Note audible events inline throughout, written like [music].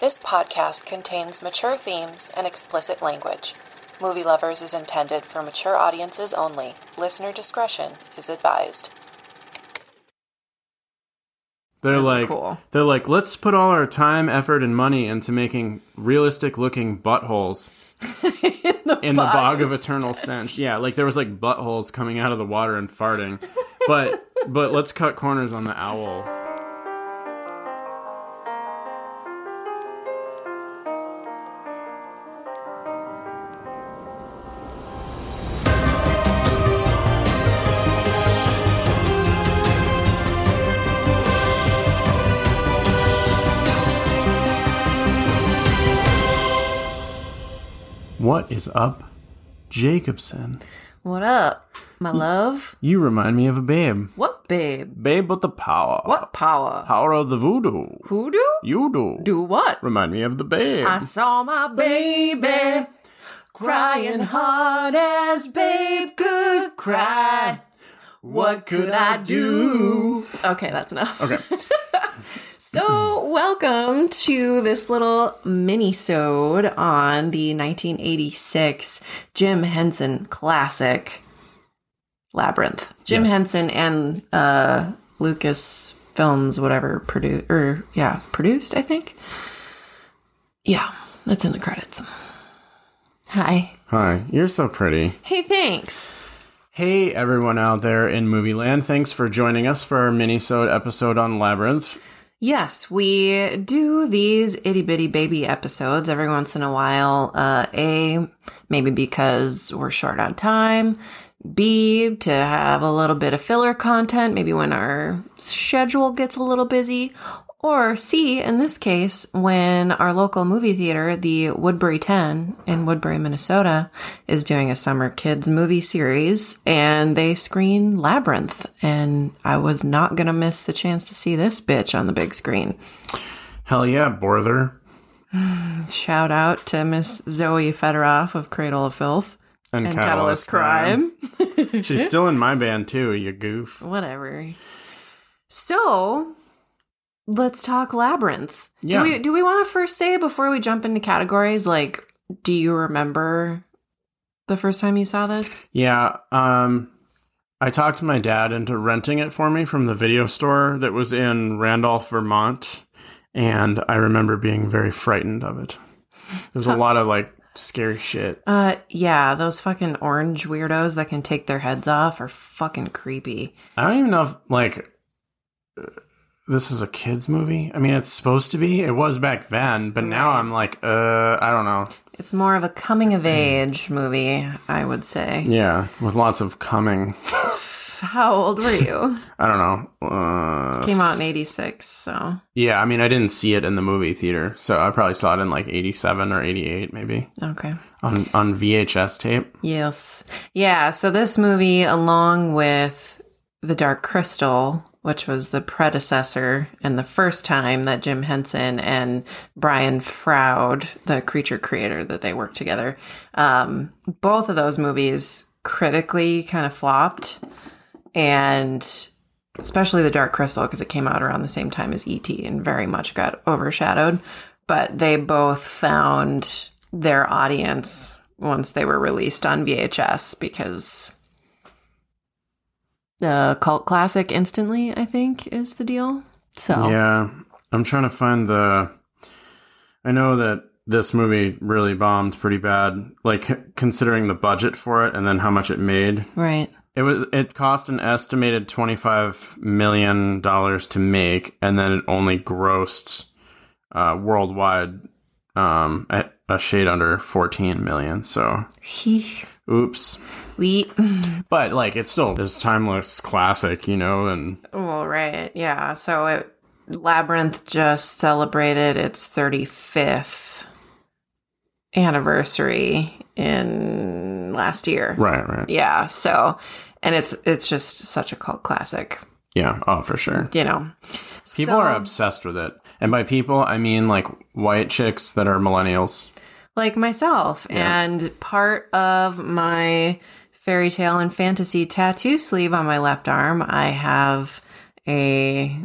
This podcast contains mature themes and explicit language. Movie Lovers is intended for mature audiences only. Listener discretion is advised. They're like, cool. they're like, let's put all our time, effort, and money into making realistic-looking buttholes [laughs] in the bog of eternal stench. Yeah, like there was like buttholes coming out of the water and farting, but but let's cut corners on the owl. What is up, Jacobson? What up, my love? You remind me of a babe. What, babe? Babe with the power. What power? Power of the voodoo. Who do? You do. Do what? Remind me of the babe. I saw my baby crying hard as babe could cry. What could I do? Okay, that's enough. Okay. [laughs] So, welcome to this little mini-sode on the 1986 Jim Henson classic Labyrinth. Jim Yes. Henson and uh, Lucas Films, whatever, produced or yeah, produced. I think. Yeah, that's in the credits. Hi. Hi, you're so pretty. Hey, thanks. Hey, everyone out there in movie land. Thanks for joining us for our mini-sode episode on Labyrinth. Yes, we do these itty bitty baby episodes every once in a while. Uh, A, maybe because we're short on time. B, to have a little bit of filler content, maybe when our schedule gets a little busy. Or C, in this case, when our local movie theater, the Woodbury 10 in Woodbury, Minnesota, is doing a summer kids movie series and they screen Labyrinth. And I was not going to miss the chance to see this bitch on the big screen. Hell yeah, Borther. [sighs] Shout out to Miss Zoe Fedorov of Cradle of Filth And, and Catalyst, Crime. [laughs] She's still in my band too, you goof. Whatever. So let's talk Labyrinth. Yeah. Do we do we want to first say before we jump into categories, like, do you remember the first time you saw this? Yeah, um I talked my dad into renting it for me from the video store that was in Randolph, Vermont, and I remember being very frightened of it. There's a lot of like scary shit. Uh yeah, those fucking orange weirdos that can take their heads off are fucking creepy. I don't even know if like uh, this is a kids movie. I mean, it's supposed to be. It was back then, but now I'm like, uh, I don't know. It's more of a coming of age movie, I would say. Yeah, with lots of coming. [laughs] How old were you? I don't know. Uh, Came out in 86, so yeah, I mean, I didn't see it in the movie theater, so I probably saw it in like '87 or '88, maybe okay. on on VHS tape. Yes. Yeah. So this movie, along with The Dark Crystal, which was the predecessor and the first time that Jim Henson and Brian Froud, the creature creator, that they worked together, um, both of those movies critically kind of flopped. And especially The Dark Crystal, because it came out around the same time as E.T. and very much got overshadowed. But they both found their audience once they were released on VHS because the cult classic instantly, I think, is the deal. So Yeah, I'm trying to find the. I know that this movie really bombed pretty bad, like considering the budget for it and then how much it made. right. It was it cost an estimated 25 million dollars to make and then it only grossed uh, worldwide um at a shade under 14 million. So, He oops. we But like it's still this timeless classic, you know, and well, right, yeah. So it Labyrinth just celebrated its thirty fifth anniversary in last year. right, right. Yeah. So, and it's it's just such a cult classic. Yeah, oh, for sure. You know, People So- are obsessed with it. And by people, I mean like white chicks that are millennials. Like myself. And part of my fairy tale and fantasy tattoo sleeve on my left arm, I have a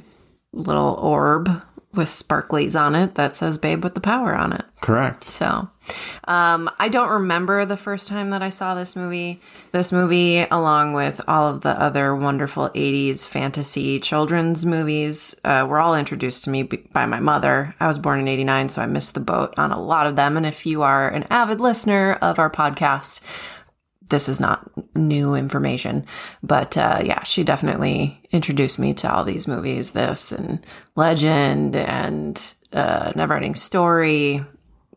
little orb with sparklies on it that says Babe with the Power on it. Correct. So, um, I don't remember the first time that I saw this movie. This movie, along with all of the other wonderful 80s fantasy children's movies, uh, were all introduced to me by my mother. I was born in 89, so I missed the boat on a lot of them. And if you are an avid listener of our podcast, this is not new information, but uh, yeah, she definitely introduced me to all these movies. This and Legend and uh, Neverending Story.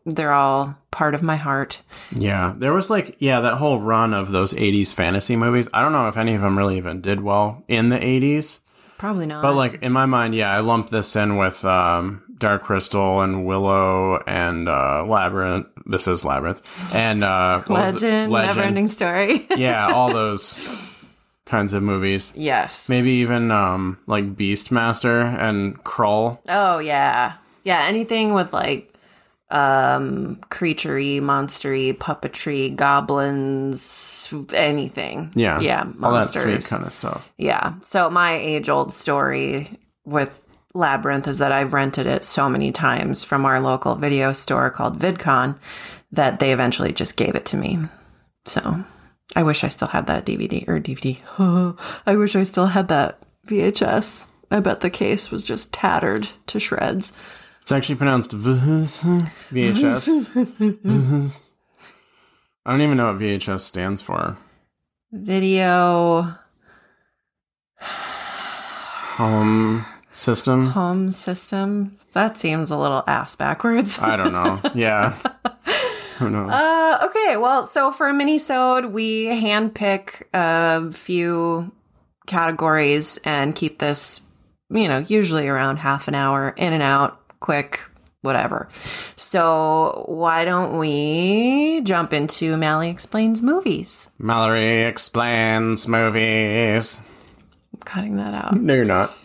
They're all part of my heart. Yeah, there was like yeah that whole run of those '80s fantasy movies. I don't know if any of them really even did well in the '80s. Probably not. But like in my mind, yeah, I lumped this in with um, Dark Crystal and Willow and uh, Labyrinth. This is Labyrinth and uh, it? Legend, Neverending Story. [laughs] yeah, all those kinds of movies. yes. Maybe even um, like Beastmaster and Krull. Oh yeah, yeah. Anything with like um creaturey, monstery, puppetry, goblins, anything. Yeah, yeah, all that sweet kind of stuff. Yeah. So my age old story with Labyrinth is that I've rented it so many times from our local video store called VidCon that they eventually just gave it to me. So I wish I still had that DVD or DVD. [laughs] I wish I still had that VHS. I bet the case was just tattered to shreds. It's actually pronounced VHS. [laughs] VHS. I don't even know what VHS stands for. Video Home [sighs] um, system. home system. That seems a little ass backwards. I don't know. [laughs] Yeah. Who knows? Uh, okay, well, so for a mini-sode, we handpick a few categories and keep this, you know, usually around half an hour, in and out, quick, whatever. So why don't we jump into Mallory Explains Movies? Mallory explains movies. I'm cutting that out. No, you're not.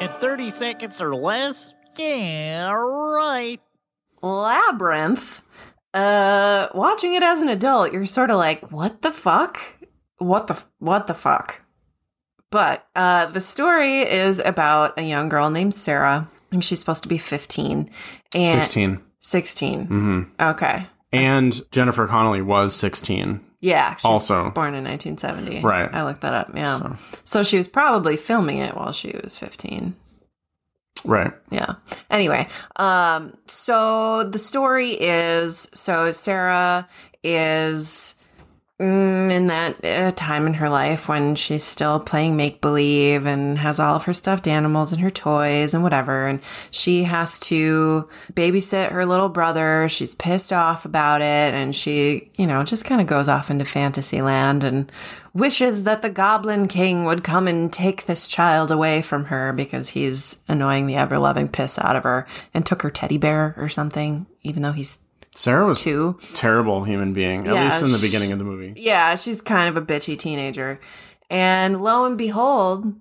In 30 seconds or less? Yeah, right. Labyrinth. Uh, watching it as an adult, you're sort of like, what the fuck? What the what the fuck? But uh, the story is about a young girl named Sarah. I think she's supposed to be 15 and 16. 16. hmm Okay. And Jennifer Connelly was 16. Yeah. Also. born in 1970. Right. I looked that up. Yeah. So- so she was probably filming it while she was 15. Right. Yeah. Anyway, um, so the story is so Sarah is in that uh, time in her life when she's still playing make believe and has all of her stuffed animals and her toys and whatever. And she has to babysit her little brother. She's pissed off about it. And she, you know, just kind of goes off into fantasy land and wishes that the Goblin King would come and take this child away from her because he's annoying the ever loving piss out of her and took her teddy bear or something, even though he's Sarah was two. terrible human being, at Yeah, least in the sh- beginning of the movie. Yeah, she's kind of a bitchy teenager. And lo and behold,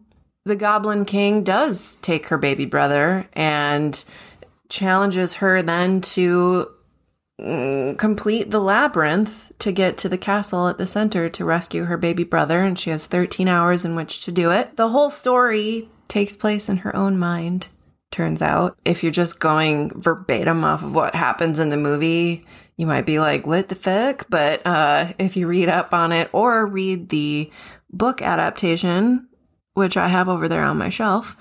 the Goblin King does take her baby brother and challenges her then to mm, complete the labyrinth to get to the castle at the center to rescue her baby brother. And she has 13 hours in which to do it. The whole story takes place in her own mind. Turns out, if you're just going verbatim off of what happens in the movie, you might be like, what the fuck? But uh, if you read up on it or read the book adaptation, which I have over there on my shelf,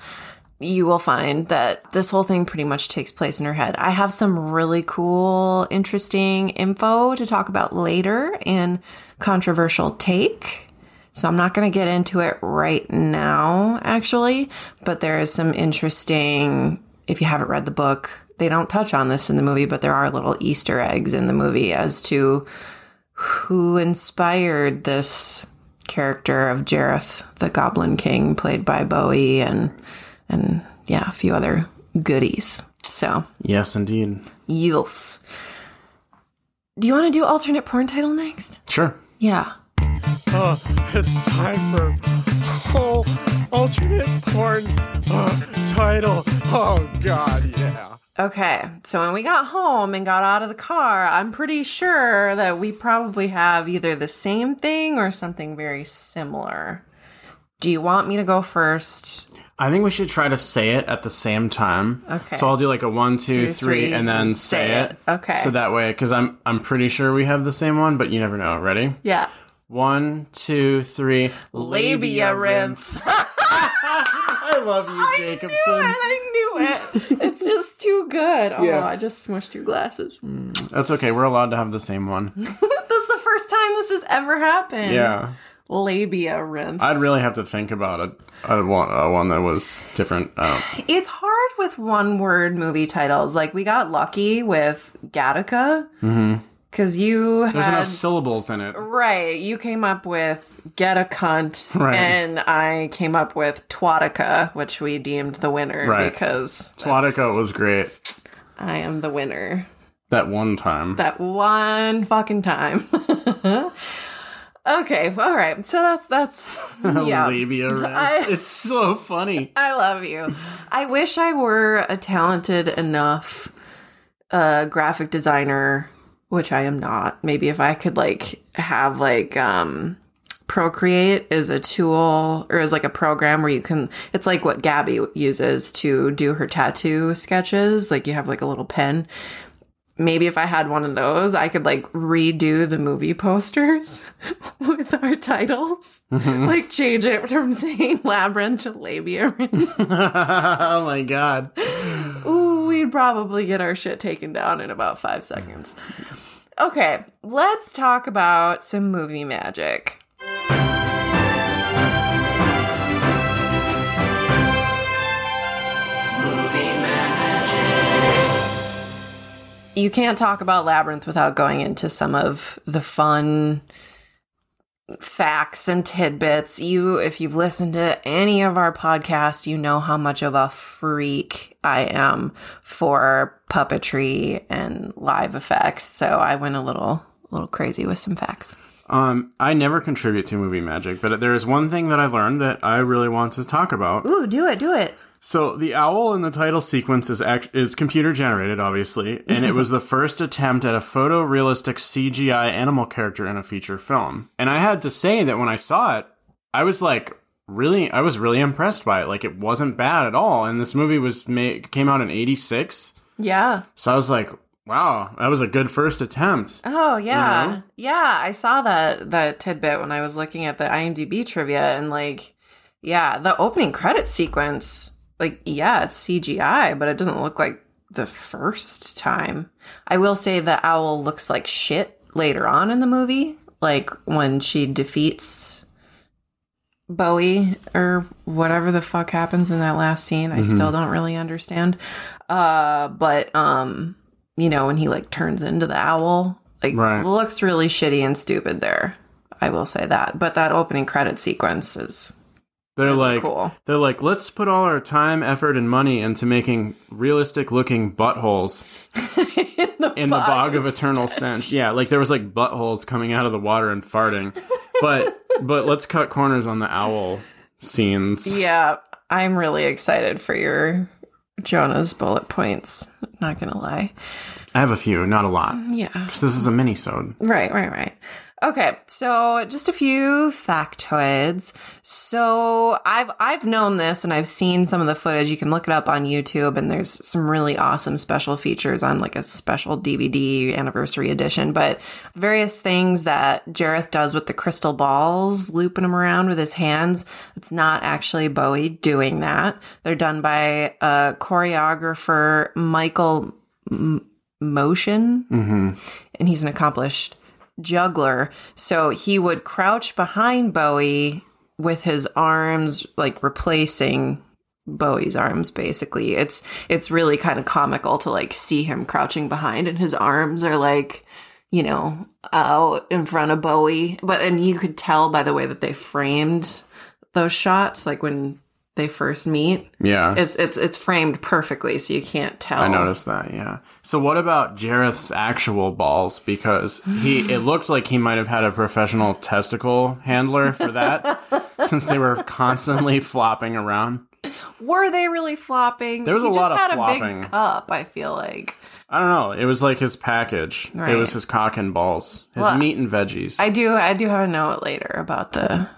you will find that this whole thing pretty much takes place in her head. I have some really cool, interesting info to talk about later in Controversial Take. So I'm not going to get into it right now, actually, but there is some interesting, if you haven't read the book, they don't touch on this in the movie, but there are little Easter eggs in the movie as to who inspired this character of Jareth, the Goblin King, played by Bowie, and and yeah, a few other goodies. So, Yes, indeed. yes. Do you want to do alternate porn title next? Sure. Yeah. Uh, it's time for whole alternate porn uh, title. Oh God, yeah. Okay, so when we got home and got out of the car, I'm pretty sure that we probably have either the same thing or something very similar. Do you want me to go first? I think we should try to say it at the same time. Okay. So I'll do like a one, two, Two, three, three, and then say say, it. it. Okay. So that way, because I'm I'm pretty sure we have the same one, but you never know. Ready? Yeah. One, two, three. Labia rinth. [laughs] I love you, Jacobson. I knew it. I knew it. it's just too good. Oh, Yeah. I just smushed your glasses. That's okay. We're allowed to have the same one. [laughs] this is the first time this has ever happened. Yeah. Labia rinth. I'd really have to think about it. I want a one that was different. Um, It's hard with one word movie titles. Like, we got lucky with Gattaca. Because you there's had. enough syllables in it. Right. You came up with get a cunt. Right. And I came up with Twatica, which we deemed the winner Right. because Twatico was great I am the winner. that one time. That one fucking time. [laughs] okay. All right. So that's, that's, [laughs] yeah. Labia. [laughs] I- It's so funny. I love you. I wish I were a talented enough uh, graphic designer, which I am not. Maybe if I could like have like um Procreate is a tool or is like a program where you can it's like what Gabby uses to do her tattoo sketches. Like you have like a little pen. Maybe if I had one of those, I could like redo the movie posters [laughs] with our titles. Like change it from saying labyrinth to labia. [laughs] oh my god. Ooh, we'd probably get our shit taken down in about five seconds. Okay, let's talk about some movie magic. You can't talk about Labyrinth without going into some of the fun facts and tidbits. You, if you've listened to any of our podcasts, you know how much of a freak I am for puppetry and live effects. So I went a little, a little crazy with some facts. Um, I never contribute to movie magic, but there is one thing that I learned that I really want to talk about. Ooh, do it, do it. So the owl in the title sequence is act- is computer generated, obviously, and it was the first attempt at a photorealistic CGI animal character in a feature film. And I had to say that when I saw it, I was like really, I was really impressed by it. Like it wasn't bad at all. And this movie was made came out in '86, Yeah. so I was like, wow, that was a good first attempt. Oh yeah, know? yeah. I saw that that tidbit when I was looking at the IMDb trivia, and like, yeah, the opening credit sequence, like, yeah, it's CGI, but it doesn't look like the first time. I will say the owl looks like shit later on in the movie, like when she defeats Bowie or whatever the fuck happens in that last scene. I still don't really understand. Uh, but um, you know, when he like turns into the owl, like Right. looks really shitty and stupid there. I will say that. But that opening credit sequence is They're like, cool. they're like, let's put all our time, effort, and money into making realistic looking buttholes [laughs] in the bog of eternal stench. Yeah, like there was like buttholes coming out of the water and farting. But [laughs] but let's cut corners on the owl scenes. Yeah, I'm really excited for your Jonah's bullet points. Not gonna lie. I have a few, not a lot. Yeah. this is a mini-sode. Right, right, right. Okay, so just a few factoids. So I've I've known this and I've seen some of the footage. You can look it up on YouTube and there's some really awesome special features on like a special DVD anniversary edition, but various things that Jareth does with the crystal balls, looping them around with his hands. It's not actually Bowie doing that. They're done by uh choreographer Michael M- Moschen and he's an accomplished juggler. So he would crouch behind Bowie with his arms like replacing Bowie's arms basically. It's it's really kind of comical to like see him crouching behind and his arms are like you know out in front of Bowie. But and you could tell by the way that they framed those shots like when they first meet. Yeah. It's it's it's framed perfectly so you can't tell. I noticed that, yeah. So what about Jareth's actual balls? Because he it [laughs] looked like he might have had a professional testicle handler for that [laughs] since they were constantly flopping around. Were they really flopping? There was He a just lot of had flopping. a big cup. I feel like I don't know. It was like his package. It was his cock and balls, his Well, meat and veggies. I do. I do have a note later about the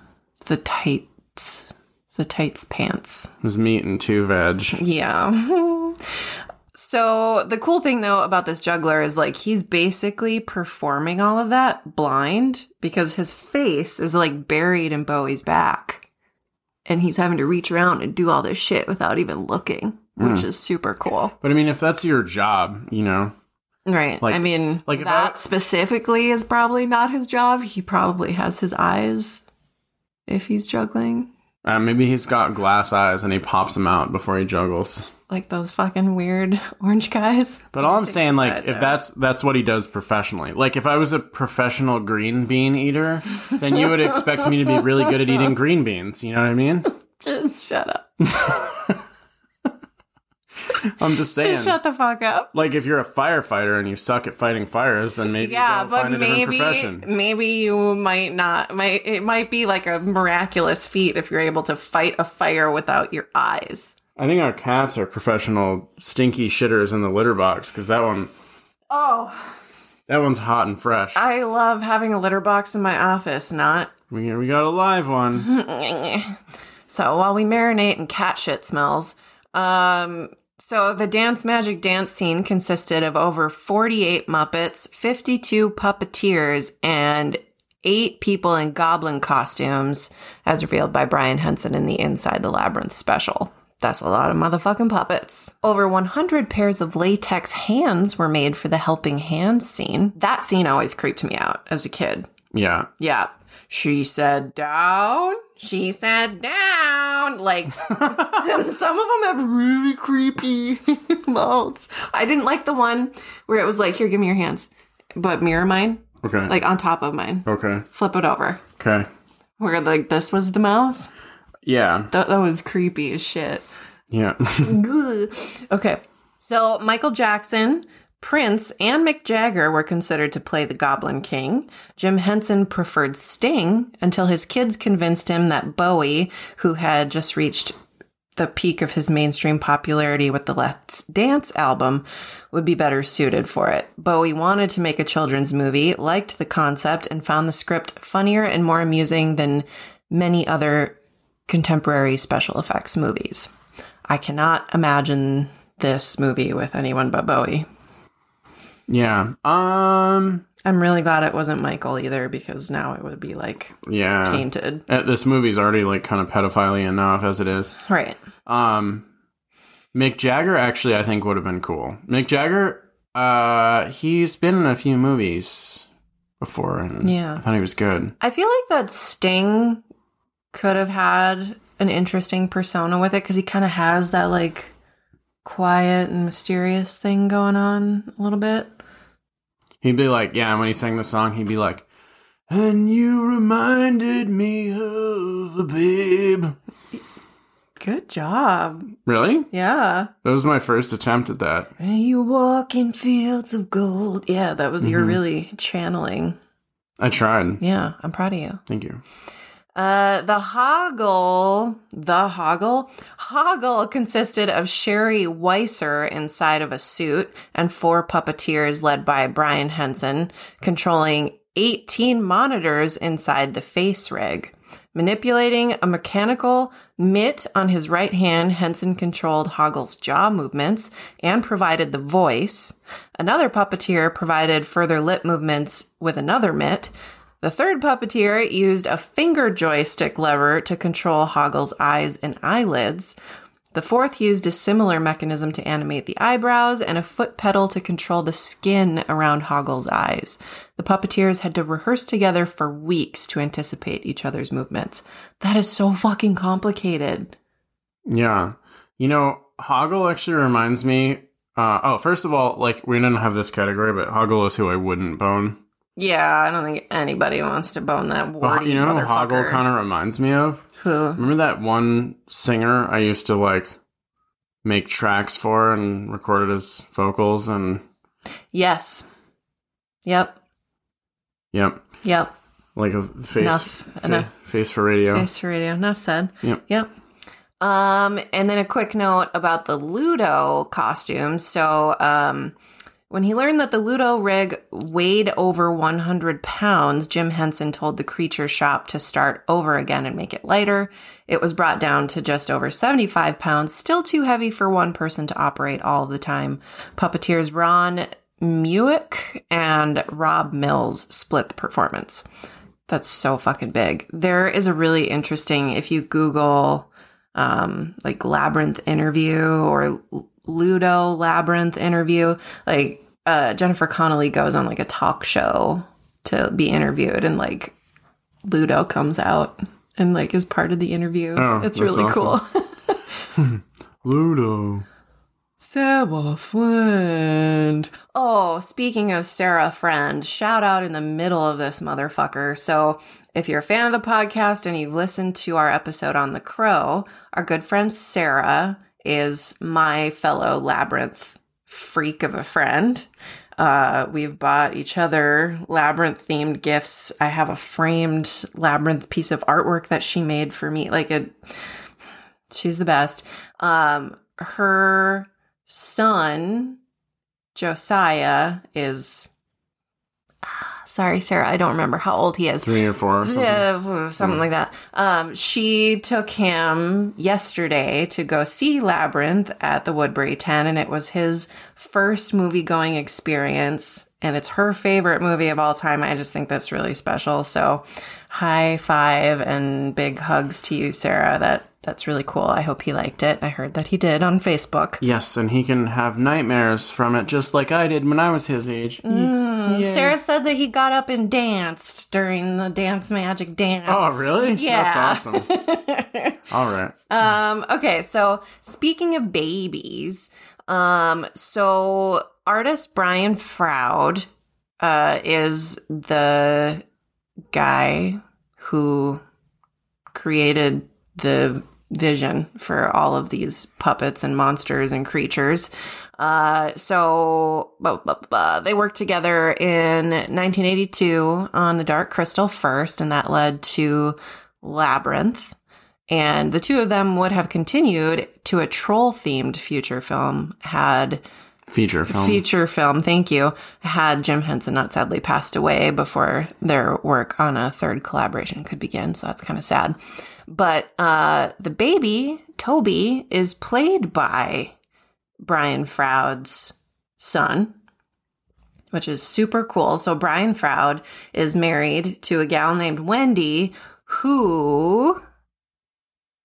the tights, the tights pants. his meat and two veg. Yeah. [laughs] so the cool thing though about this juggler is like he's basically performing all of that blind because his face is like buried in Bowie's back. And he's having to reach around and do all this shit without even looking, which hmm. is super cool. But I mean, if that's your job, you know, Right. Like- I mean, like that I- specifically is probably not his job. He probably has his eyes if he's juggling. Uh, maybe he's got glass eyes and he pops them out before he juggles. Like those fucking weird [laughs] orange guys. But all I'm saying, like, if out. that's that's what he does professionally, like if I was a professional green bean eater, then you would expect me to be really good at eating green beans. You know what I mean? [laughs] Just shut up. [laughs] [laughs] I'm just saying. Just shut the fuck up. like if you're a firefighter and you suck at fighting fires, then maybe Yeah, but maybe maybe you might not. Might it might be like a miraculous feat if you're able to fight a fire without your eyes. I think our cats are professional stinky shitters in the litter box because that one, Oh, that one's hot and fresh. I love having a litter box in my office. Not we, we got a live one. [laughs] So while we marinate in cat shit smells, um, so the dance magic dance scene consisted of over 48 Muppets, 52 puppeteers, and eight people in goblin costumes, as revealed by Brian Henson in the Inside the Labyrinth special. That's a lot of motherfucking puppets. Over 100 pairs of latex hands were made for the helping hands scene. That scene always creeped me out as a kid. Yeah. Yeah. She said down. She said down. Like, [laughs] some of them have really creepy [laughs] mouths. I didn't like the one where it was like, here, give me your hands, but mirror mine, Okay. like on top of mine. okay. Flip it over. Okay. Where like this was the mouth. Yeah. That, that was creepy as shit. Yeah. [laughs] Okay. So Michael Jackson, Prince, and Mick Jagger were considered to play the Goblin King. Jim Henson preferred Sting until his kids convinced him that Bowie, who had just reached the peak of his mainstream popularity with the Let's Dance album, would be better suited for it. Bowie wanted to make a children's movie, liked the concept, and found the script funnier and more amusing than many other contemporary special effects movies. I cannot imagine this movie with anyone but Bowie. Yeah. Um. I'm really glad it wasn't Michael either because now it would be like Yeah. tainted. Uh, This movie's already like kind of pedophile enough as it is. Right. Um, Mick Jagger actually, I think would have been cool. Mick Jagger, uh, he's been in a few movies before, and Yeah. I thought he was good. I feel like that Sting could have had an interesting persona with it because he kind of has that like quiet and mysterious thing going on a little bit. He'd be like, yeah, when he sang the song, he'd be like, "And you reminded me of a babe." Good job. Really? Yeah. That was my first attempt at that. And you walk in fields of gold. Yeah, that was you're mm-hmm. really channeling. I tried. Yeah, I'm proud of you. Thank you. Uh, the Hoggle, the Hoggle, Hoggle consisted of Shari Weiser inside of a suit and four puppeteers led by Brian Henson, controlling 18 monitors inside the face rig. Manipulating a mechanical mitt on his right hand, Henson controlled Hoggle's jaw movements and provided the voice. Another puppeteer provided further lip movements with another mitt. The third puppeteer used a finger joystick lever to control Hoggle's eyes and eyelids. The fourth used a similar mechanism to animate the eyebrows and a foot pedal to control the skin around Hoggle's eyes. The puppeteers had to rehearse together for weeks to anticipate each other's movements. That is so fucking complicated. Yeah. You know, Hoggle actually reminds me. Uh, oh, first of all, like we didn't have this category, but Hoggle is who I wouldn't bone. Yeah, I don't think anybody wants to bone that warty you know who. Hoggle kind of reminds me of? Who? Remember that one singer I used to like make tracks for and recorded his vocals and Yes. Yep. yep, Yep. like a face Enough. fa- Enough. face for radio. Face for radio. Enough said. Yep. Yep. Um, and then a quick note about the Ludo costume. So, um, when he learned that the Ludo rig weighed over 100 pounds, Jim Henson told the creature shop to start over again and make it lighter. It was brought down to just over 75 pounds, still too heavy for one person to operate all the time. Puppeteers Ron Mueck and Rob Mills split the performance. That's so fucking big. There is a really interesting, if you Google um, like Labyrinth interview or Ludo Labyrinth interview, like uh, Jennifer Connelly goes on like a talk show to be interviewed, and like Ludo comes out and like is part of the interview. Oh, it's really awesome. cool. [laughs] Ludo. Sarah Friend. Oh, speaking of Sarah Friend, shout out in the middle of this motherfucker. So, if you're a fan of the podcast and you've listened to our episode on The Crow, our good friend Sarah is my fellow Labyrinth freak of a friend. Uh, we've bought each other labyrinth themed gifts. I have a framed labyrinth piece of artwork that she made for me. Like a, she's the best. Um, her son, Josiah, is sorry, Sarah, I don't remember how old he is. Three or four or something. Yeah, something like that. Um, she took him yesterday to go see Labyrinth at the Woodbury 10, and it was his first movie going experience, and it's her favorite movie of all time. I just think that's really special. So, high five and big hugs to you, Sarah. That that's really cool. I hope he liked it. I heard that he did on Facebook. Yes, and he can have nightmares from it just like I did when I was his age. Mm. Sarah said that he got up and danced during the dance magic dance. Oh, really? Yeah. That's awesome. [laughs] All right. Um, okay, so speaking of babies, um, so artist Brian Froud uh, is the guy who created the vision for all of these puppets and monsters and creatures. Uh, so bu- bu- bu- they worked together in 1982 on the Dark Crystal first, and that led to Labyrinth. And the two of them would have continued to a troll themed future film had Feature film. feature film, thank you, had Jim Henson not sadly passed away before their work on a third collaboration could begin. So that's kind of sad. But uh, the baby, Toby, is played by Brian Froud's son, which is super cool. So Brian Froud is married to a gal named Wendy who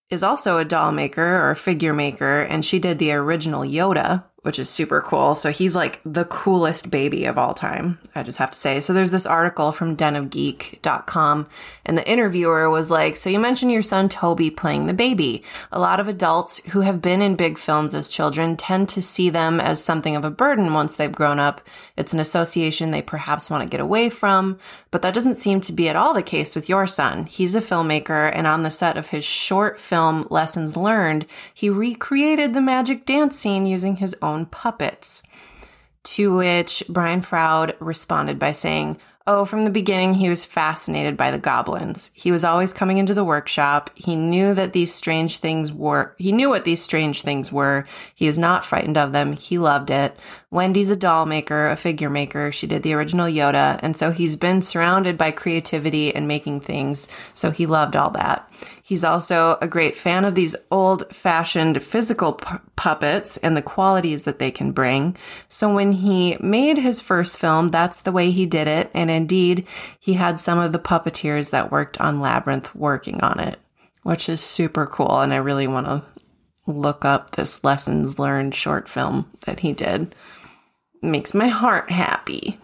is also a doll maker or figure maker, and she did the original Yoda, which is super cool. So he's like the coolest baby of all time, I just have to say. So there's this article from denofgeek.com, and the interviewer was like, So you mentioned your son Toby playing the baby. A lot of adults who have been in big films as children tend to see them as something of a burden once they've grown up. It's an association they perhaps want to get away from, but that doesn't seem to be at all the case with your son. He's a filmmaker, and on the set of his short film Lessons Learned, he recreated the magic dance scene using his own puppets. To which Brian Froud responded by saying, Oh, from the beginning, he was fascinated by the goblins. He was always coming into the workshop. He knew that these strange things were, he knew what these strange things were. He was not frightened of them. He loved it. Wendy's a doll maker, a figure maker. She did the original Yoda. And so he's been surrounded by creativity and making things. So he loved all that. He's also a great fan of these old fashioned physical pu- puppets and the qualities that they can bring. So when he made his first film, that's the way he did it. And indeed, he had some of the puppeteers that worked on Labyrinth working on it, which is super cool. And I really want to look up this lessons learned short film that he did. Makes my heart happy.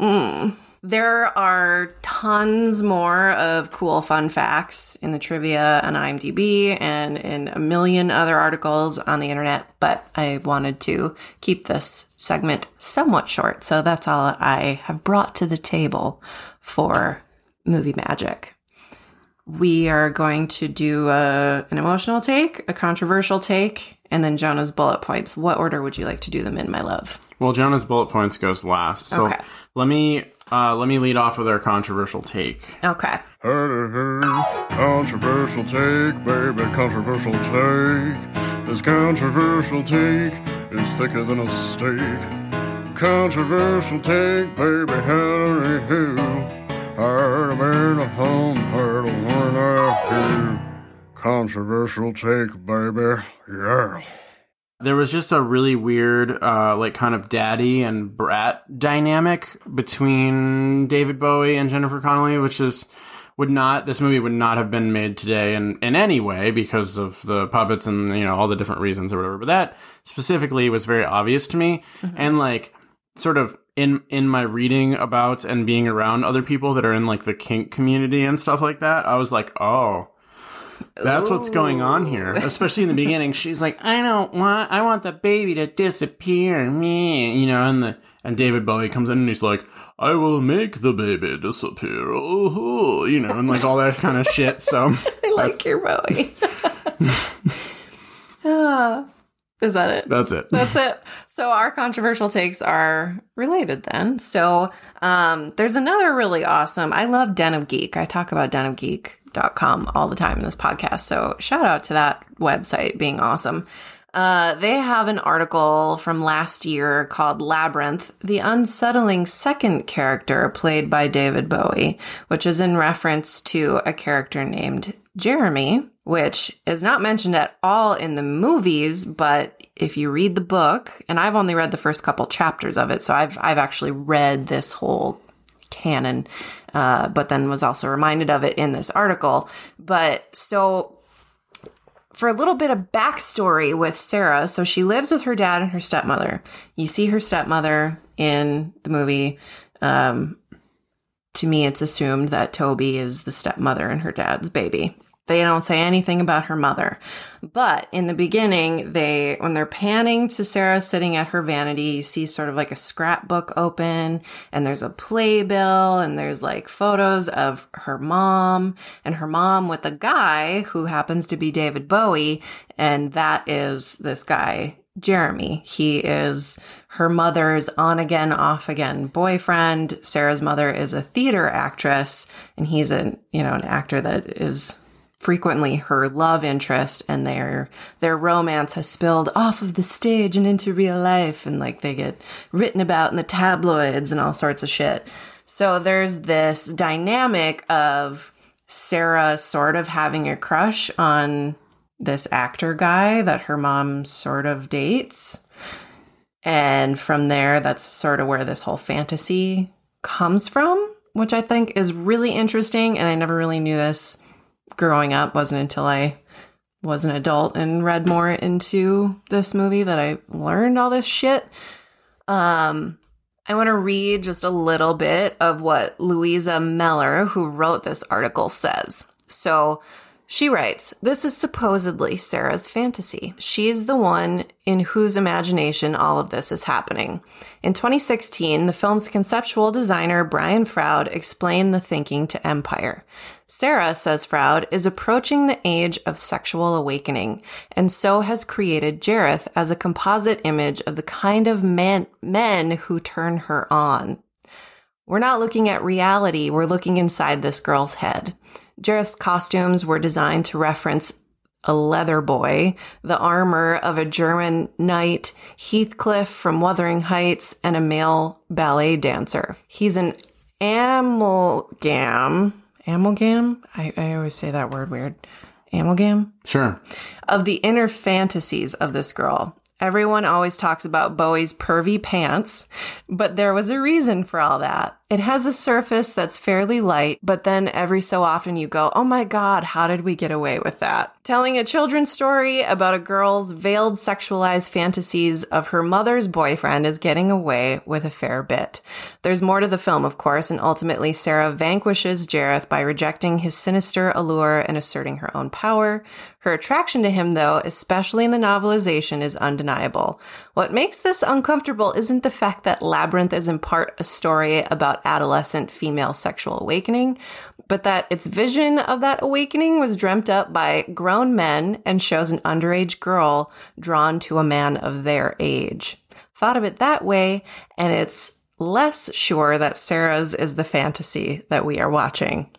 Mm. There are tons more of cool fun facts in the trivia on IMDb and in a million other articles on the internet, but I wanted to keep this segment somewhat short. So that's all I have brought to the table for movie magic. We are going to do a, an emotional take, a controversial take, and then Jonah's bullet points. What order would you like to do them in, my love? Well, Jonah's bullet points goes last. So Okay. let me uh, let me lead off with our controversial take. Okay. Controversial take, baby, controversial take. This controversial take is thicker than a steak. Controversial take, baby, Henry Hill. Heard a a home, heard a one I Controversial take, baby, yeah. There was just a really weird, uh, like, kind of daddy and brat dynamic between David Bowie and Jennifer Connelly, which is would not this movie would not have been made today in, in any way because of the puppets and you know all the different reasons or whatever but that specifically was very obvious to me mm-hmm. and like sort of in in my reading about and being around other people that are in like the kink community and stuff like that i was like oh that's Ooh. what's going on here especially in the beginning she's like i don't want i want the baby to disappear me you know and the and david bowie comes in and he's like I will make the baby disappear. Oh, you know, and like all that kind of shit. So [laughs] I like your Bowie. uh, [laughs] is that it? That's it. That's it. So our controversial takes are related then. So um, there's another really awesome. I love Den of Geek. I talk about denofgeek.com all the time in this podcast. So shout out to that website being awesome. Uh, they have an article from last year called Labyrinth, the unsettling second character played by David Bowie, which is in reference to a character named Jeremy, which is not mentioned at all in the movies, but if you read the book, and I've only read the first couple chapters of it, so I've I've actually read this whole canon, uh, but then was also reminded of it in this article. But so for a little bit of backstory with Sarah. So she lives with her dad and her stepmother. You see her stepmother in the movie. Um, to me, it's assumed that Toby is the stepmother and her dad's baby. They don't say anything about her mother. But in the beginning, they, when they're panning to Sarah sitting at her vanity, you see sort of like a scrapbook open and there's a playbill and there's like photos of her mom and her mom with a guy who happens to be David Bowie. And that is this guy, Jeremy. He is her mother's on again, off again boyfriend. Sarah's mother is a theater actress and he's a, you know, an actor that is frequently her love interest and their their romance has spilled off of the stage and into real life and like they get written about in the tabloids and all sorts of shit. So there's this dynamic of Sarah sort of having a crush on this actor guy that her mom sort of dates. And from there, that's sort of where this whole fantasy comes from, which I think is really interesting. And I never really knew this growing up wasn't until I was an adult and read more into this movie that I learned all this shit. Um, I want to read just a little bit of what Louisa Mellor, who wrote this article, says. So, she writes, This is supposedly Sarah's fantasy. She's the one in whose imagination all of this is happening. In 2016, the film's conceptual designer Brian Froud explained the thinking to Empire. Sarah, says Froud, is approaching the age of sexual awakening, and so has created Jareth as a composite image of the kind of man- men who turn her on. We're not looking at reality, we're looking inside this girl's head. Jareth's costumes were designed to reference a leather boy, the armor of a German knight, Heathcliff from Wuthering Heights, and a male ballet dancer. He's an amalgam. Amalgam? I, I always say that word weird. Amalgam? Sure. Of the inner fantasies of this girl. Everyone always talks about Bowie's pervy pants, but there was a reason for all that. It has a surface that's fairly light, but then every so often you go, oh my god, how did we get away with that? Telling a children's story about a girl's veiled sexualized fantasies of her mother's boyfriend is getting away with a fair bit. There's more to the film, of course, and ultimately Sarah vanquishes Jareth by rejecting his sinister allure and asserting her own power. Her attraction to him, though, especially in the novelization, is undeniable. What makes this uncomfortable isn't the fact that Labyrinth is in part a story about adolescent female sexual awakening, but that its vision of that awakening was dreamt up by grown men and shows an underage girl drawn to a man of their age. Thought of it that way, and it's less sure that Sarah's is the fantasy that we are watching.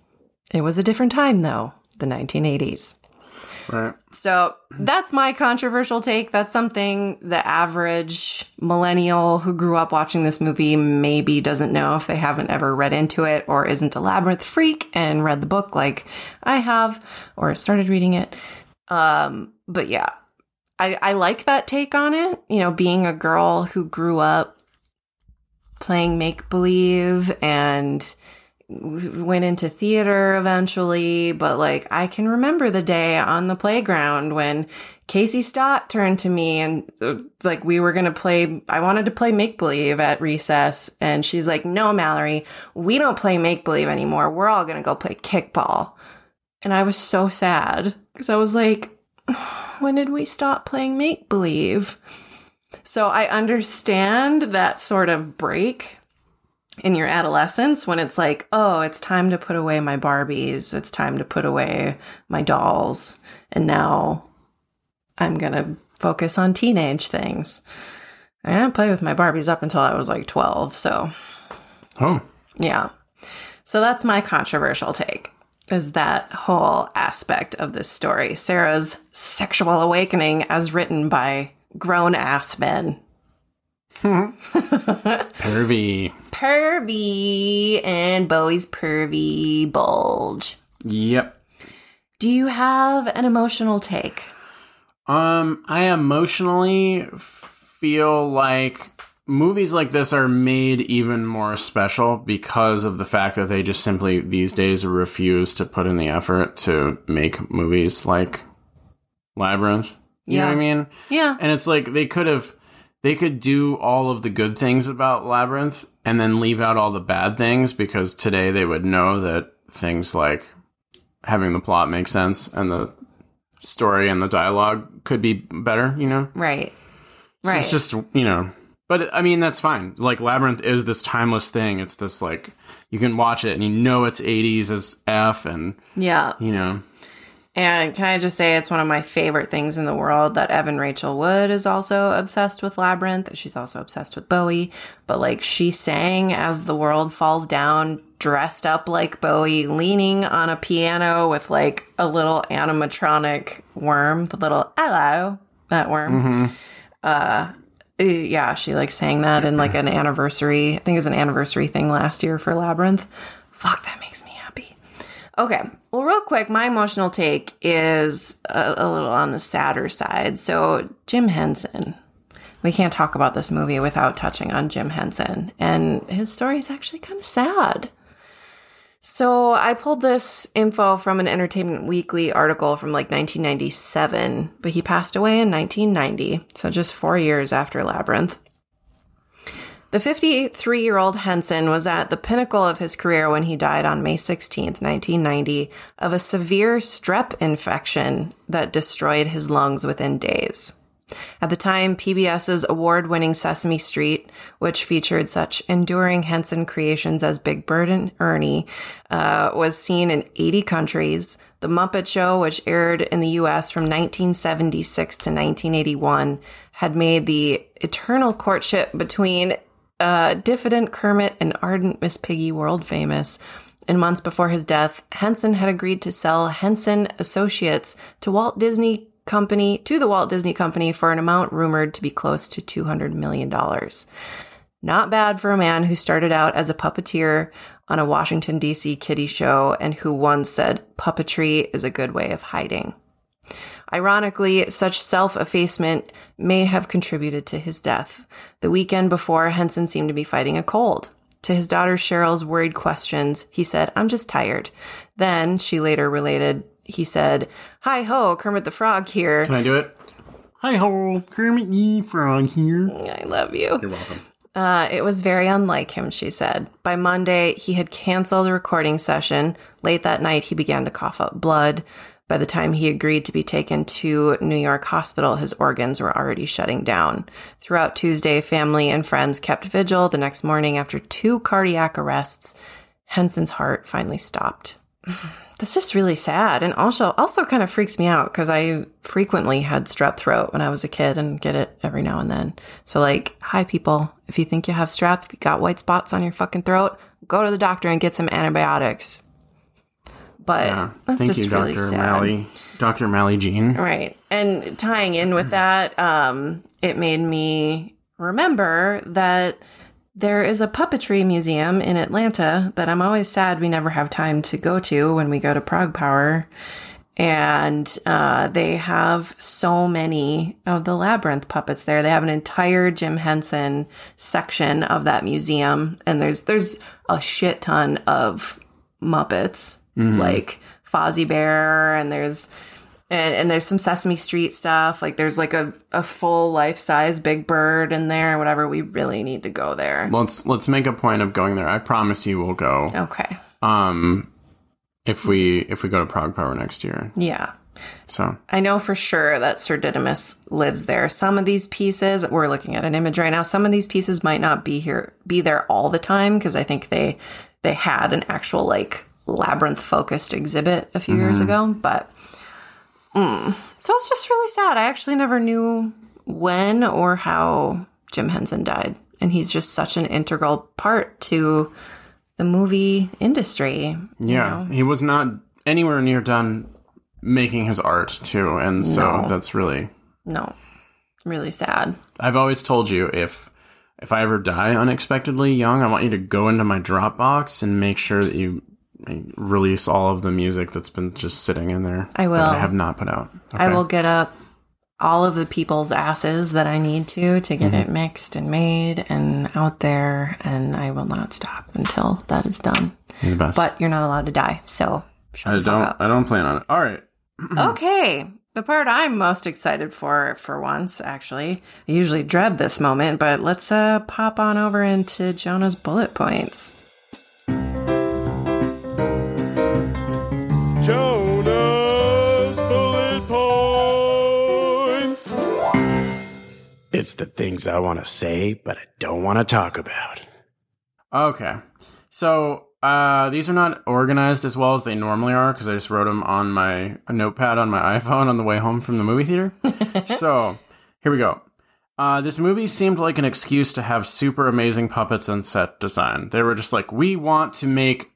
It was a different time, though. the 1980s. Right. So that's my controversial take. That's something the average millennial who grew up watching this movie maybe doesn't know if they haven't ever read into it or isn't a labyrinth freak and read the book like I have or started reading it. Um, but yeah, I, I like that take on it. You know, being a girl who grew up playing make believe and went into theater eventually, but like I can remember the day on the playground when Casey Stott turned to me and uh, like we were going to play I wanted to play make believe at recess and she's like, "No, Mallory, we don't play make believe anymore. We're all going to go play kickball." And I was so sad cuz I was like, [sighs] "When did we stop playing make believe?" So I understand that sort of break in your adolescence when it's like, oh, it's time to put away my Barbies, it's time to put away my dolls, and now I'm gonna focus on teenage things. I didn't play with my Barbies up until I was like 12, so Oh. yeah. So that's my controversial take. Is that whole aspect of this story, Sarah's sexual awakening as written by grown ass men. [laughs] Pervy. Pervy and Bowie's pervy bulge. Yep. Do you have an emotional take? Um, I emotionally feel like movies like this are made even more special because of the fact that they just simply these days refuse to put in the effort to make movies like Labyrinth. You know what I mean? Yeah. And it's like they could have they could do all of the good things about Labyrinth and then leave out all the bad things because today they would know that things like having the plot make sense and the story and the dialogue could be better, you know? Right. So Right. It's just, you know, but I mean, that's fine. Like Labyrinth is this timeless thing. It's this like, you can watch it and you know it's 80s as F and, yeah. you know, And can I just say it's one of my favorite things in the world that Evan Rachel Wood is also obsessed with Labyrinth. She's also obsessed with Bowie. But like she sang as the world falls down, dressed up like Bowie, leaning on a piano with like a little animatronic worm, the little hello, that worm. Uh yeah, she like sang that in like an anniversary. I think it was an anniversary thing last year for Labyrinth. Fuck, that makes me. Okay. Well, real quick, my emotional take is a, a little on the sadder side. So, Jim Henson. We can't talk about this movie without touching on Jim Henson. And his story is actually kind of sad. So, I pulled this info from an Entertainment Weekly article from like 1997, but he passed away in 1990. So, just four years after Labyrinth. The 53 year old Henson was at the pinnacle of his career when he died on May 16, 1990, of a severe strep infection that destroyed his lungs within days. At the time, PBS's award winning Sesame Street, which featured such enduring Henson creations as Big Bird and Ernie, uh, was seen in 80 countries. The Muppet Show, which aired in the US from 1976 to 1981, had made the eternal courtship between uh, diffident Kermit and ardent Miss Piggy world famous. And months before his death, Henson had agreed to sell Henson Associates to Walt Disney Company to the Walt Disney Company for an amount rumored to be close to two hundred million dollars. Not bad for a man who started out as a puppeteer on a Washington D.C. kiddie show and who once said puppetry is a good way of hiding. Ironically, such self effacement may have contributed to his death. The weekend before, Henson seemed to be fighting a cold. To his daughter Cheryl's worried questions, he said, I'm just tired. Then, she later related, he said, Hi ho, Kermit the Frog here. can I do it? Hi ho, Kermit the Frog here. I love you. You're welcome. Uh, it was very unlike him, she said. By Monday, he had canceled a recording session. Late that night, he began to cough up blood. By the time he agreed to be taken to New York Hospital, his organs were already shutting down. Throughout Tuesday, family and friends kept vigil. The next morning, after two cardiac arrests, Henson's heart finally stopped. [sighs] That's just really sad, and also also kind of freaks me out because I frequently had strep throat when I was a kid and get it every now and then. So like, hi people, if you think you have strep, if you got white spots on your fucking throat, go to the doctor and get some antibiotics. But Yeah. that's Thank just you, really Dr. sad. Mally. Dr. Mally Jean. Right. And tying in with that, um, it made me remember that there is a puppetry museum in Atlanta that I'm always sad we never have time to go to when we go to Prague Power. And uh, they have so many of the labyrinth puppets there. They have an entire Jim Henson section of that museum, and there's there's a shit ton of Muppets, like Fozzie Bear, and there's and, and there's some Sesame Street stuff. Like there's like a, a full life size Big Bird in there, whatever. We really need to go there. Let's let's make a point of going there. I promise you we'll go. Okay. Um if we if we go to Prague Power next year. Yeah. So I know for sure that Sir Didymus lives there. Some of these pieces, we're looking at an image right now. Some of these pieces might not be here, be there all the time because I think they they had an actual like labyrinth focused exhibit a few years ago. But mm, so it's just really sad. I actually never knew when or how Jim Henson died, and he's just such an integral part to the movie industry. yeah, he was not anywhere near done making his art too, and so No. that's really No, really sad. I've always told you if if I ever die unexpectedly young, I want you to go into my Dropbox and make sure that you release all of the music that's been just sitting in there. I will. That I have not put out. I will get up all of the people's asses that I need to to get it mixed and made and out there, and I will not stop until that is done. You're the best. But you're not allowed to die, so I don't. up. I don't plan on it. All right. [clears throat] okay. The part I'm most excited for, for once, actually, I usually dread this moment, but let's uh, pop on over into Jonah's bullet points. It's the things I want to say, but I don't want to talk about. Okay. So uh, these are not organized as well as they normally are because I just wrote them on my notepad on my iPhone on the way home from the movie theater. [laughs] so here we go. Uh, this movie seemed like an excuse to have super amazing puppets and set design. They were just like, we want to make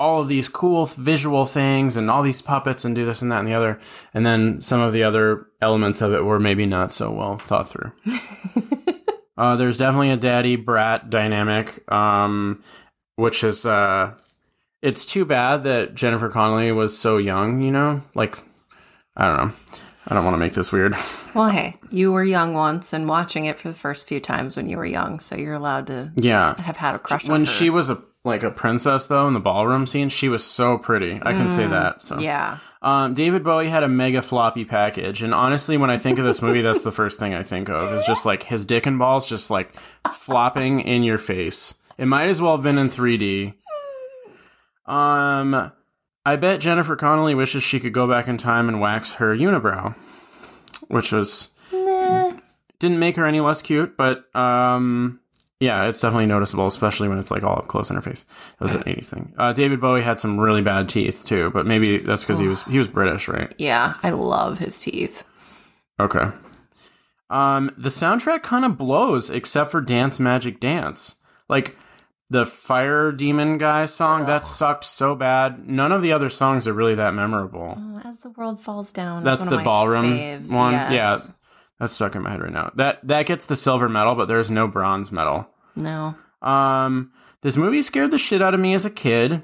all of these cool visual things and all these puppets and do this and that and the other. And then some of the other elements of it were maybe not so well thought through. [laughs] uh, there's definitely a daddy brat dynamic, um, which is, uh, it's too bad that Jennifer Connelly was so young, you know? Like, I don't know. I don't want to make this weird. [laughs] Well, hey, you were young once and watching it for the first few times when you were young, so you're allowed to yeah. have had a crush on When she was a like a princess though in the ballroom scene, she was so pretty. I can say that. So Yeah. Um, David Bowie had a mega floppy package, and honestly, when I think of this movie, that's the first thing I think of. Is just like his dick and balls just like flopping in your face. It might as well have been in 3D. Um, I bet Jennifer Connelly wishes she could go back in time and wax her unibrow, which was didn't make her any less cute, but um, yeah, it's definitely noticeable, especially when it's like all up close in her face. It was an '80s thing. Uh, David Bowie had some really bad teeth too, but maybe that's because he was he was British, right? Yeah, I love his teeth. Okay. Um, the soundtrack kind of blows, except for Dance Magic Dance. Like the Fire Demon guy song, that sucked so bad. None of the other songs are really that memorable. Oh, As the world falls down. That's the ballroom faves. one. Yes. Yeah, that's stuck in my head right now. That that gets the silver medal, but there's no bronze medal. No. Um, this movie scared the shit out of me as a kid.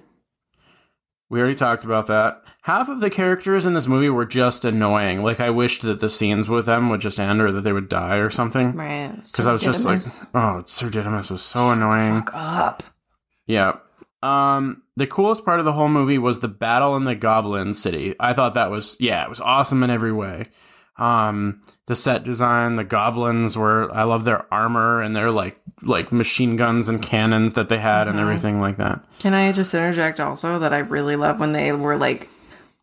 We already talked about that. Half of the characters in this movie were just annoying. Like I wished that the scenes with them would just end or that they would die or something. Right. Because I was just like, oh, Sir Didymus was so annoying. Fuck up. Yeah. Um, the coolest part of the whole movie was the battle in the Goblin City. I thought that was yeah, it was awesome in every way. Um, the set design, the goblins were I love their armor and their like like machine guns and cannons that they had and everything like that. Can I just interject also that I really love when they were like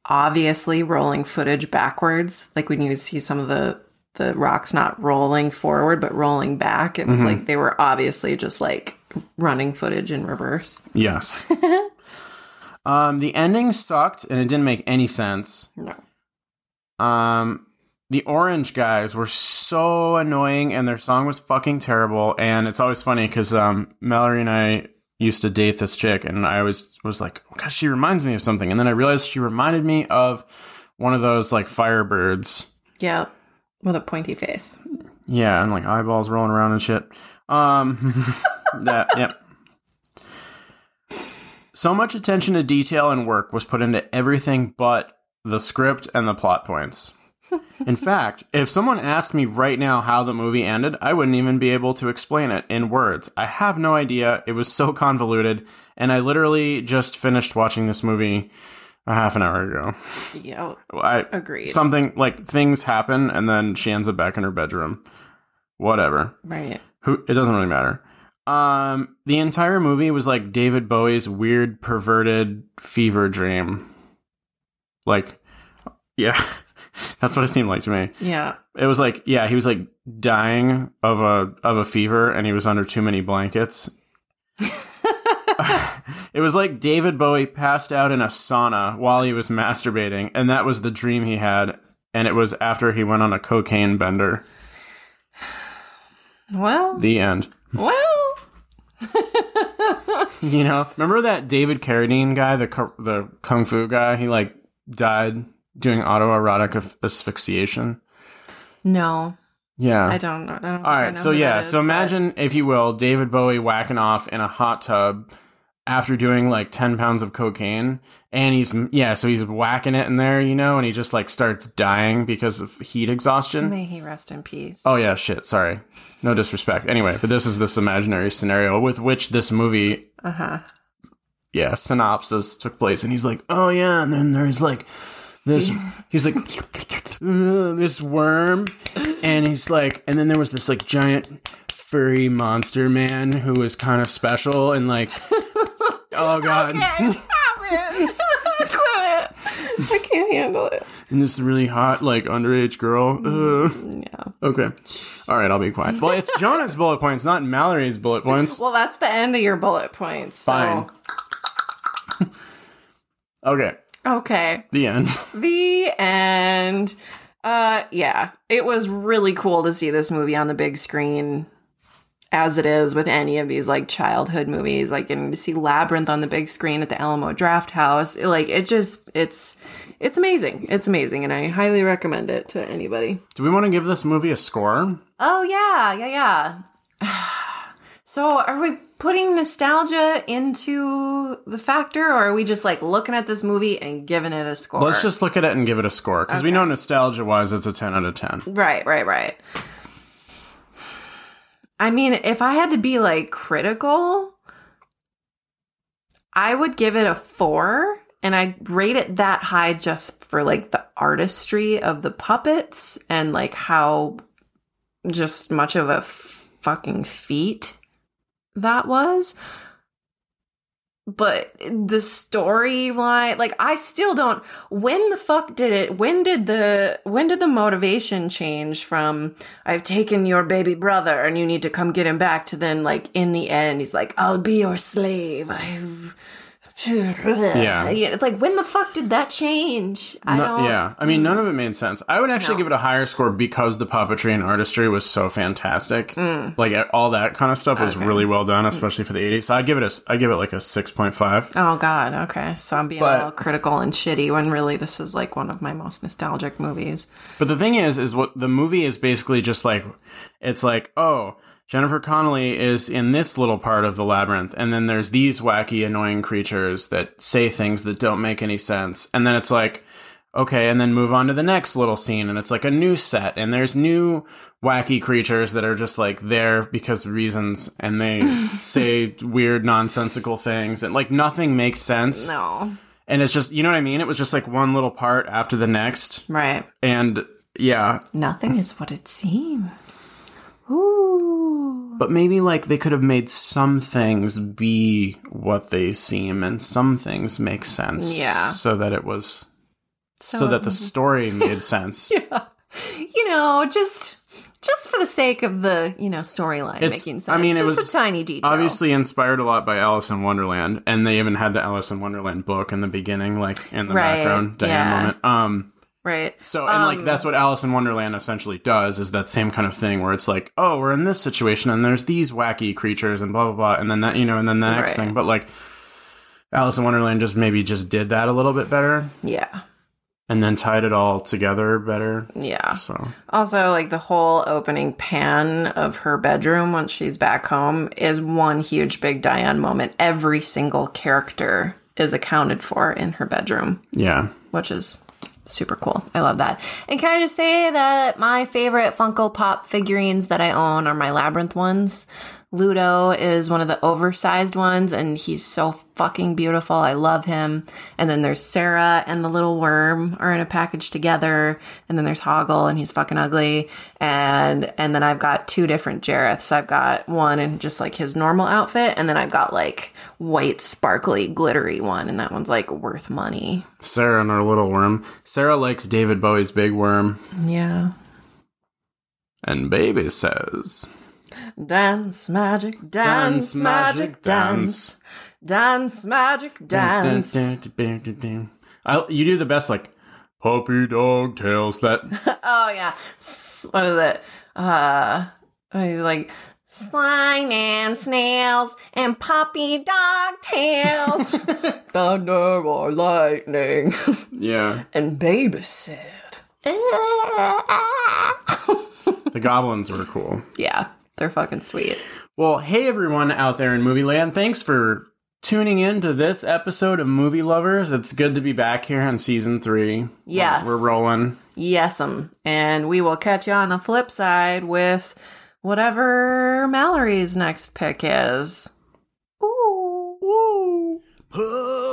obviously rolling footage backwards? Like when you see some of the the rocks not rolling forward but rolling back, it was Mm-hmm. like they were obviously just like running footage in reverse. Yes. [laughs] um, the ending sucked and it didn't make any sense. No. Um, the orange guys were so annoying and their song was fucking terrible. And it's always funny because um, Mallory and I used to date this chick, and I always was like, oh, gosh, she reminds me of something. And then I realized she reminded me of one of those like Firebirds. Yeah. With a pointy face. Yeah, and like eyeballs rolling around and shit. Um, [laughs] that, yep. So much attention to detail and work was put into everything but the script and the plot points. In fact, if someone asked me right now how the movie ended, I wouldn't even be able to explain it in words. I have no idea. It was so convoluted, and I literally just finished watching this movie a half an hour ago. Yeah. I Agreed. Something like things happen, and then she ends up back in her bedroom. Whatever. Right. Who? It doesn't really matter. Um, the entire movie was like David Bowie's weird, perverted fever dream. Like, yeah, that's what it seemed like to me. Yeah. It was like, yeah, he was like dying of a of a fever, and he was under too many blankets. [laughs] it was like David Bowie passed out in a sauna while he was masturbating, and that was the dream he had. And it was after he went on a cocaine bender. Well, The end. well, [laughs] You know, remember that David Carradine guy, the the kung fu guy? He like died doing autoerotic asphyxiation. no, Yeah. I don't know. I don't All right, so yeah, so imagine if you will, David Bowie whacking off in a hot tub after doing like ten pounds of cocaine, and he's yeah, so he's whacking it in there, you know, and he just like starts dying because of heat exhaustion. May he rest in peace. Oh yeah, shit. Sorry, no disrespect. Anyway, but this is this imaginary scenario with which this movie, Uh huh. yeah, synopsis took place, and he's like, oh yeah, and then there's like this, he's like "Uh, [laughs] this worm, and he's like, and then there was this like giant furry monster man who was kind of special, and like, [laughs] oh god, okay, stop it! [laughs] Quit it! I can't handle it. and this really hot like underage girl. Ugh. Yeah. Okay, all right, I'll be quiet. Well, it's Jonah's bullet points, not Mallory's bullet points. Well, that's the end of your bullet points. So. Fine. Okay, Okay. the end. [laughs] The end. Uh, yeah, it was really cool to see this movie on the big screen, as it is with any of these like childhood movies. Like getting to see Labyrinth on the big screen at the Alamo Drafthouse, like it just it's it's amazing. It's amazing, and I highly recommend it to anybody. Do we want to give this movie a score? Oh yeah, yeah, yeah. [sighs] So are we putting nostalgia into the factor, or are we just like looking at this movie and giving it a score? Let's just look at it and give it a score because we know nostalgia wise it's a 10 out of 10. Right, right, right. I mean, if I had to be like critical, I would give it a four and I'd rate it that high just for like the artistry of the puppets and like how just much of a fucking feat that was. But the storyline, like I still don't when the fuck did it when did the when did the motivation change from I've taken your baby brother and you need to come get him back to then like in the end he's like, I'll be your slave. I've Yeah. Like when the fuck did that change? I No- don't yeah, I mean, none of it made sense. I would actually No. give it a higher score because the puppetry and artistry was so fantastic. Like all that kind of stuff was Mm. Okay. Mm. really well done, especially for the 80s. So I'd give it a, I'd give it like a 6.5. Oh God, okay. So I'm being But- a little critical and shitty when really this is like one of my most nostalgic movies. But the thing is, is what the movie is basically just like, it's like, oh, Jennifer Connelly is in this little part of the labyrinth, and then there's these wacky, annoying creatures that say things that don't make any sense, and then it's like, okay, and then move on to the next little scene, and it's like a new set, and there's new wacky creatures that are just like there because reasons, and they [laughs] say weird, nonsensical things, and like nothing makes sense, No. and it's just, you know what I mean? It was just like one little part after the next, Right. and yeah, Nothing is what it seems. Ooh. But maybe like they could have made some things be what they seem and some things make sense. Yeah. So that it was so, that the story [laughs] made sense. yeah. you know, just just for the sake of the, you know, storyline making sense. I mean, it just was a tiny detail. Obviously inspired a lot by Alice in Wonderland, and they even had the Alice in Wonderland book in the beginning, like in the Right, background Diana yeah. moment. Um Right. So and like Um, that's what Alice in Wonderland essentially does is that same kind of thing where it's like, oh, we're in this situation and there's these wacky creatures and blah blah blah, and then that you know, and then the next Right. thing. But like Alice in Wonderland just maybe just did that a little bit better Yeah. and then tied it all together better. Yeah. So Also, like the whole opening pan of her bedroom once she's back home is one huge big Diane moment. Every single character is accounted for in her bedroom, yeah. which is super cool. I love that. And can I just say that my favorite Funko Pop figurines that I own are my Labyrinth ones. Ludo is one of the oversized ones, and he's so fucking beautiful. I love him. And then there's Sarah and the little worm are in a package together. And then there's Hoggle, and he's fucking ugly. And and then I've got two different Jareths. I've got one in just like his normal outfit, and then I've got like white, sparkly, glittery one, and that one's like worth money. Sarah and her little worm. Sarah likes David Bowie's Big Worm, Yeah. and Baby says, Dance magic, dance, Dance, magic, magic, dance. Dance magic, dance. I, you do the best like puppy dog tails. That [laughs] Oh yeah. What is it? Uh what is it, like slime and snails and puppy dog tails. [laughs] Thunder or lightning. yeah. and baby said. The goblins were cool. yeah, they're fucking sweet. Well, hey everyone out there in movie land. Thanks for tuning in to this episode of Movie Lovers. It's good to be back here on season three. Yes. We're rolling. Yes'm. Um, and we will catch you on the flip side with whatever Mallory's next pick is. Ooh. Ooh.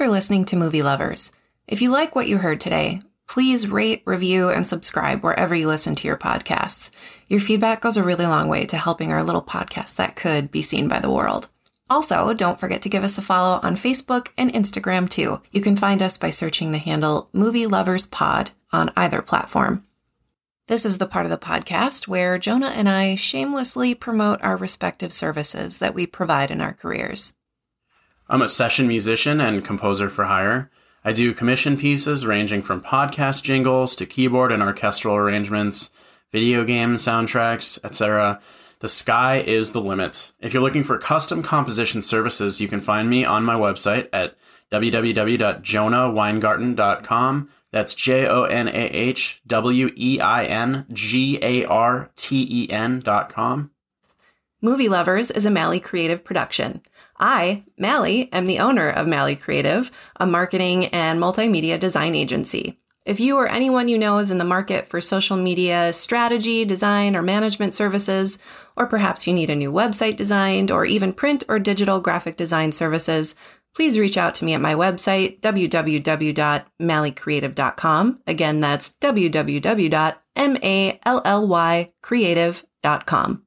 For listening to Movie Lovers. If you like what you heard today, please rate, review, and subscribe wherever you listen to your podcasts. Your feedback goes a really long way to helping our little podcast that could be seen by the world. Also, don't forget to give us a follow on Facebook and Instagram too. You can find us by searching the handle Movie Lovers Pod on either platform. This is the part of the podcast where Jonah and I shamelessly promote our respective services that we provide in our careers. I'm a session musician and composer for hire. I do commission pieces ranging from podcast jingles to keyboard and orchestral arrangements, video game soundtracks, etc. The sky is the limit. If you're looking for custom composition services, you can find me on my website at www.jonahweingarten.com. That's J O N A H W E I N G A R T E N dot com. Movie Lovers is a Mally Creative production. I, Mally, am the owner of Mally Creative, a marketing and multimedia design agency. If you or anyone you know is in the market for social media strategy, design, or management services, or perhaps you need a new website designed, or even print or digital graphic design services, please reach out to me at my website, www.mallycreative.com. Again, that's www.mallycreative.com.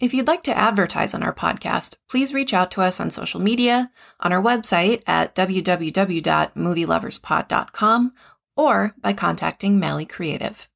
If you'd like to advertise on our podcast, please reach out to us on social media, on our website at www.movieloverspod.com, or by contacting Mally Creative.